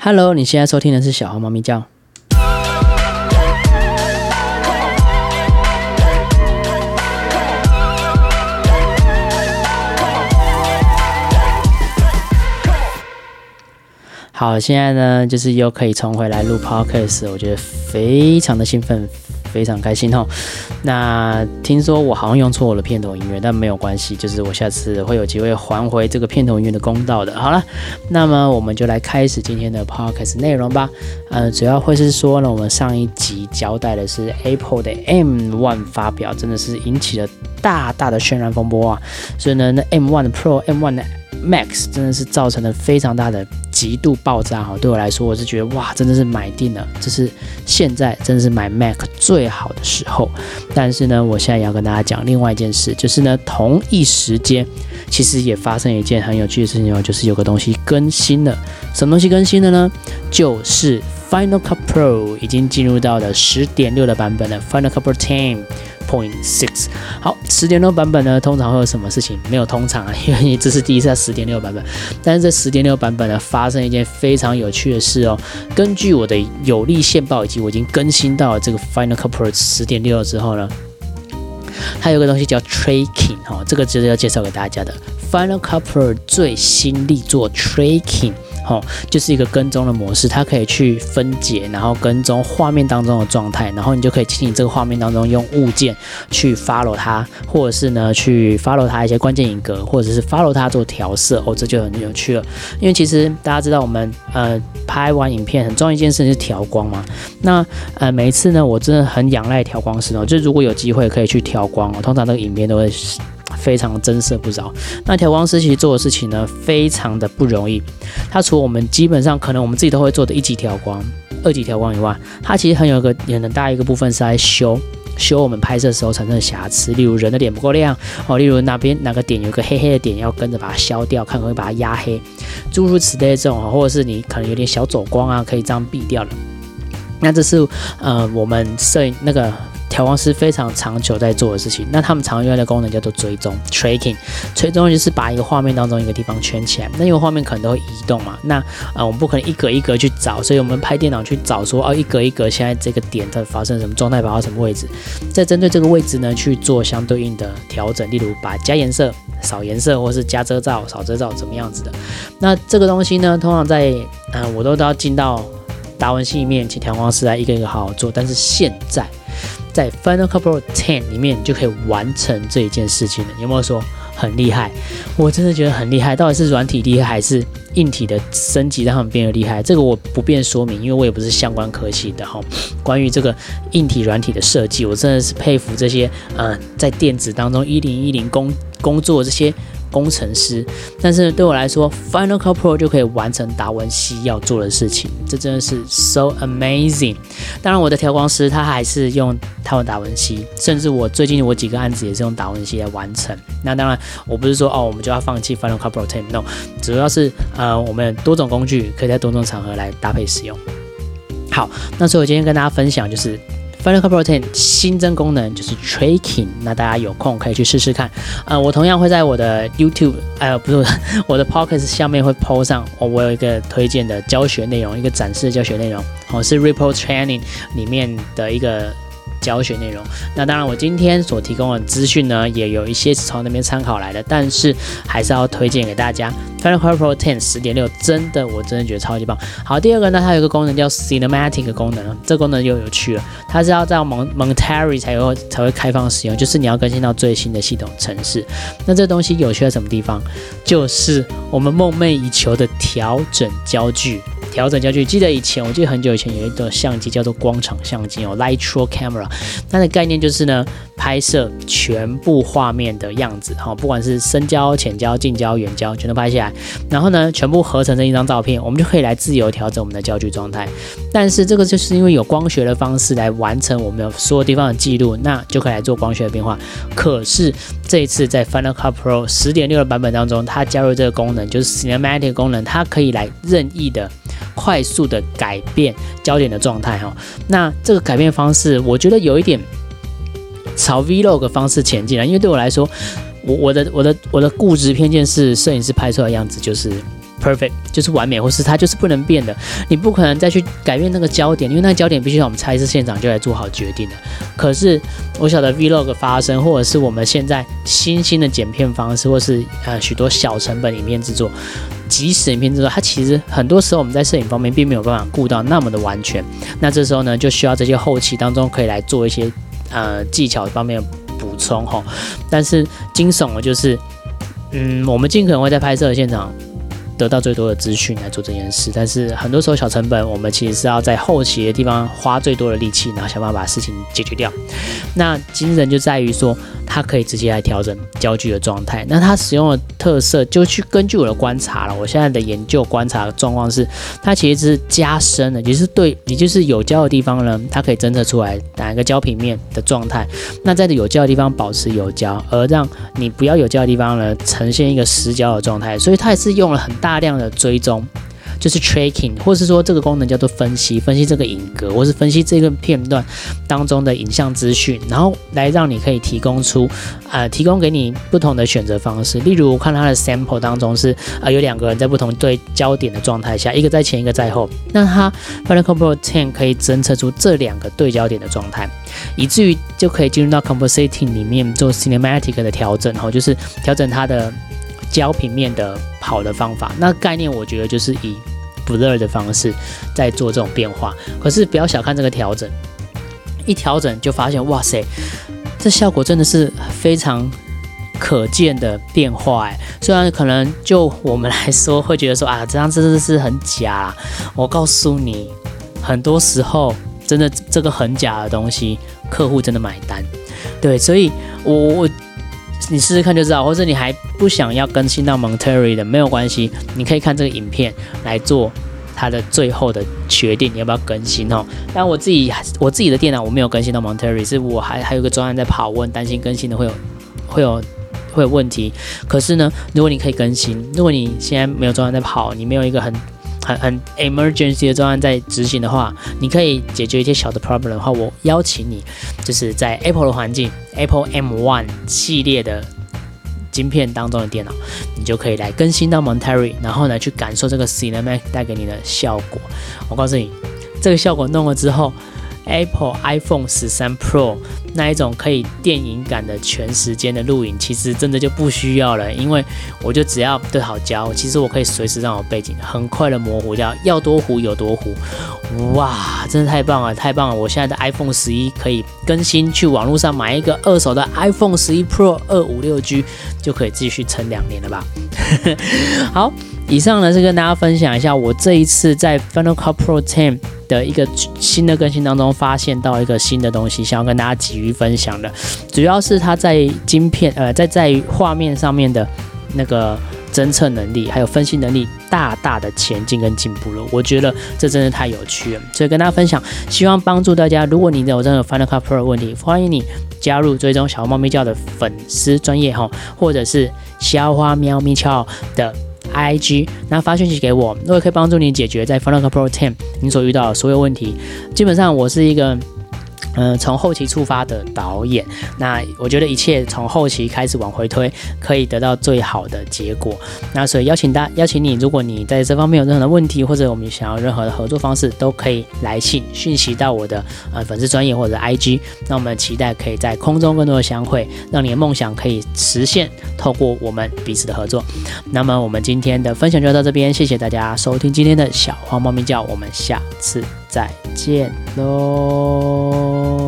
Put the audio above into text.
Hello，你现在收听的是小黄猫咪叫。好，现在呢，就是又可以重回来录 Podcast，我觉得非常的兴奋。非常开心哦。那听说我好像用错我的片头音乐，但没有关系，就是我下次会有机会还回这个片头音乐的公道的。好了，那么我们就来开始今天的 podcast 内容吧。呃，主要会是说呢，我们上一集交代的是 Apple 的 M1 发表，真的是引起了大大的渲染风波啊。所以呢，那 M1 的 Pro、M1 的 Max 真的是造成了非常大的极度爆炸哈，对我来说我是觉得哇，真的是买定了，这是现在真的是买 Mac 最好的时候。但是呢，我现在也要跟大家讲另外一件事，就是呢，同一时间其实也发生一件很有趣的事情哦，就是有个东西更新了。什么东西更新了呢？就是 Final Cut Pro 已经进入到了十点六的版本了，Final Cut Pro Ten。Point six，好，十点六版本呢，通常会有什么事情？没有通常啊，因为你这是第一次在十点六版本。但是这十点六版本呢，发生一件非常有趣的事哦。根据我的有力线报以及我已经更新到了这个 Final Cut Pro 十点六之后呢，它有个东西叫 Tracking 哈，这个就是要介绍给大家的 Final Cut Pro 最新力作 Tracking。哦，就是一个跟踪的模式，它可以去分解，然后跟踪画面当中的状态，然后你就可以进行这个画面当中用物件去 follow 它，或者是呢去 follow 它一些关键影格，或者是 follow 它做调色。哦，这就很有趣了。因为其实大家知道，我们呃拍完影片很重要一件事情是调光嘛。那呃每一次呢，我真的很仰赖调光师哦，就如果有机会可以去调光哦，通常那个影片都会。非常增色不少。那调光师其实做的事情呢，非常的不容易。它除了我们基本上可能我们自己都会做的一级调光、二级调光以外，它其实很有一个很大一个部分是在修修我们拍摄时候产生的瑕疵，例如人的脸不够亮哦，例如哪边哪个点有个黑黑的点，要跟着把它消掉，看可不可以把它压黑，诸如此类这种，或者是你可能有点小走光啊，可以这样避掉了。那这是呃我们摄影那个。调光师非常长久在做的事情，那他们常用的功能叫做追踪 （tracking）。追踪就是把一个画面当中一个地方圈起来，那因为画面可能都会移动嘛，那啊我们不可能一格一格去找，所以我们拍电脑去找说哦一格一格现在这个点它发生什么状态，跑到什么位置，再针对这个位置呢去做相对应的调整，例如把加颜色、少颜色，或是加遮罩、少遮罩怎么样子的。那这个东西呢，通常在嗯我都都要进到达文西里面请调光师来一个一个好好做，但是现在。在 Final Cut Pro 10里面，你就可以完成这一件事情了。有没有说很厉害？我真的觉得很厉害。到底是软体厉害，还是硬体的升级让他们变得厉害？这个我不便说明，因为我也不是相关科系的哈。关于这个硬体、软体的设计，我真的是佩服这些嗯，在电子当中一零一零工工作这些。工程师，但是对我来说，Final Cut Pro 就可以完成达文西要做的事情，这真的是 so amazing。当然，我的调光师他还是用他的达文西，甚至我最近我几个案子也是用达文西来完成。那当然，我不是说哦，我们就要放弃 Final Cut Pro Ten，no，主要是呃，我们多种工具可以在多种场合来搭配使用。好，那所以我今天跟大家分享就是。Final Cut Pro 10新增功能就是 Tracking，那大家有空可以去试试看。呃，我同样会在我的 YouTube，呃，不是我的 Podcast 下面会 PO 上，哦，我有一个推荐的教学内容，一个展示的教学内容，哦，是 Ripple Training 里面的一个。教学内容，那当然，我今天所提供的资讯呢，也有一些是从那边参考来的，但是还是要推荐给大家。Final Cut Pro 10十点六，真的，我真的觉得超级棒。好，第二个呢，它有个功能叫 Cinematic 功能，这功能又有趣了，它是要在蒙蒙 Terry 才有才会开放使用，就是你要更新到最新的系统程式。那这东西有趣在什么地方？就是我们梦寐以求的调整焦距。调整焦距，记得以前，我记得很久以前有一个相机叫做光场相机哦，Lightro Camera，它的概念就是呢，拍摄全部画面的样子，哈，不管是深焦、浅焦、近焦、远焦，全都拍下来，然后呢，全部合成成一张照片，我们就可以来自由调整我们的焦距状态。但是这个就是因为有光学的方式来完成我们所有地方的记录，那就可以来做光学的变化。可是这一次在 Final Cut Pro 十点六的版本当中，它加入这个功能，就是 Cinematic 功能，它可以来任意的。快速的改变焦点的状态哈，那这个改变方式，我觉得有一点朝 vlog 方式前进了，因为对我来说，我我的我的我的固执偏见是，摄影师拍出来的样子就是 perfect，就是完美，或是它就是不能变的。你不可能再去改变那个焦点，因为那个焦点必须要我们猜测现场就来做好决定的。可是我晓得 vlog 发生，或者是我们现在新兴的剪片方式，或是呃许多小成本影片制作。即使影片制作，它其实很多时候我们在摄影方面并没有办法顾到那么的完全，那这时候呢就需要这些后期当中可以来做一些呃技巧方面补充哈。但是惊悚的就是，嗯，我们尽可能会在拍摄的现场。得到最多的资讯来做这件事，但是很多时候小成本，我们其实是要在后期的地方花最多的力气，然后想办法把事情解决掉。那惊人就在于说，它可以直接来调整焦距的状态。那它使用的特色，就去根据我的观察了。我现在的研究观察状况是，它其实是加深了，也是对，也就是有焦的地方呢，它可以侦测出来哪一个焦平面的状态。那在有焦的地方保持有焦，而让你不要有焦的地方呢，呈现一个失焦的状态。所以它也是用了很大。大量的追踪，就是 tracking，或是说这个功能叫做分析，分析这个影格，或是分析这个片段当中的影像资讯，然后来让你可以提供出，呃，提供给你不同的选择方式。例如，看它的 sample 当中是，呃，有两个人在不同对焦点的状态下，一个在前，一个在后，那它 Final Cut Pro 10可以侦测出这两个对焦点的状态，以至于就可以进入到 compositing 里面做 cinematic 的调整，后，就是调整它的。焦平面的好的方法，那概念我觉得就是以 blur 的方式在做这种变化。可是不要小看这个调整，一调整就发现，哇塞，这效果真的是非常可见的变化哎。虽然可能就我们来说会觉得说啊，这样真的是很假。我告诉你，很多时候真的这个很假的东西，客户真的买单。对，所以我我。你试试看就知道，或者你还不想要更新到 Monterey 的，没有关系，你可以看这个影片来做它的最后的决定，你要不要更新哦？但我自己我自己的电脑我没有更新到 Monterey，是我还还有个专案在跑，我很担心更新的会有会有会有问题。可是呢，如果你可以更新，如果你现在没有专案在跑，你没有一个很很很 emergency 的状态在执行的话，你可以解决一些小的 problem 的话，我邀请你就是在 Apple 的环境，Apple M1 系列的晶片当中的电脑，你就可以来更新到 Monterey，然后呢去感受这个 Cinematic 带给你的效果。我告诉你，这个效果弄了之后。Apple iPhone 十三 Pro 那一种可以电影感的全时间的录影，其实真的就不需要了，因为我就只要对好焦，其实我可以随时让我背景很快的模糊掉，要多糊有多糊。哇，真的太棒了，太棒了！我现在的 iPhone 十一可以更新，去网络上买一个二手的 iPhone 十一 Pro 二五六 G 就可以继续撑两年了吧？好，以上呢是跟大家分享一下我这一次在 Final Cut Pro 10。的一个新的更新当中，发现到一个新的东西，想要跟大家急于分享的，主要是它在晶片，呃，在在画面上面的那个侦测能力，还有分析能力，大大的前进跟进步了。我觉得这真的太有趣了，所以跟大家分享，希望帮助大家。如果你有任何 Final Cut Pro 问题，欢迎你加入追踪小猫咪叫的粉丝专业哈，或者是小花喵咪俏的。I G，那发讯息给我，我也可以帮助你解决在 Final Cut Pro 10你所遇到的所有问题。基本上，我是一个。嗯，从后期出发的导演，那我觉得一切从后期开始往回推，可以得到最好的结果。那所以邀请大邀请你，如果你在这方面有任何的问题，或者我们想要任何的合作方式，都可以来信讯息到我的呃粉丝专业或者 IG。那我们期待可以在空中更多的相会，让你的梦想可以实现，透过我们彼此的合作。那么我们今天的分享就到这边，谢谢大家收听今天的小黄猫咪叫，我们下次再见喽。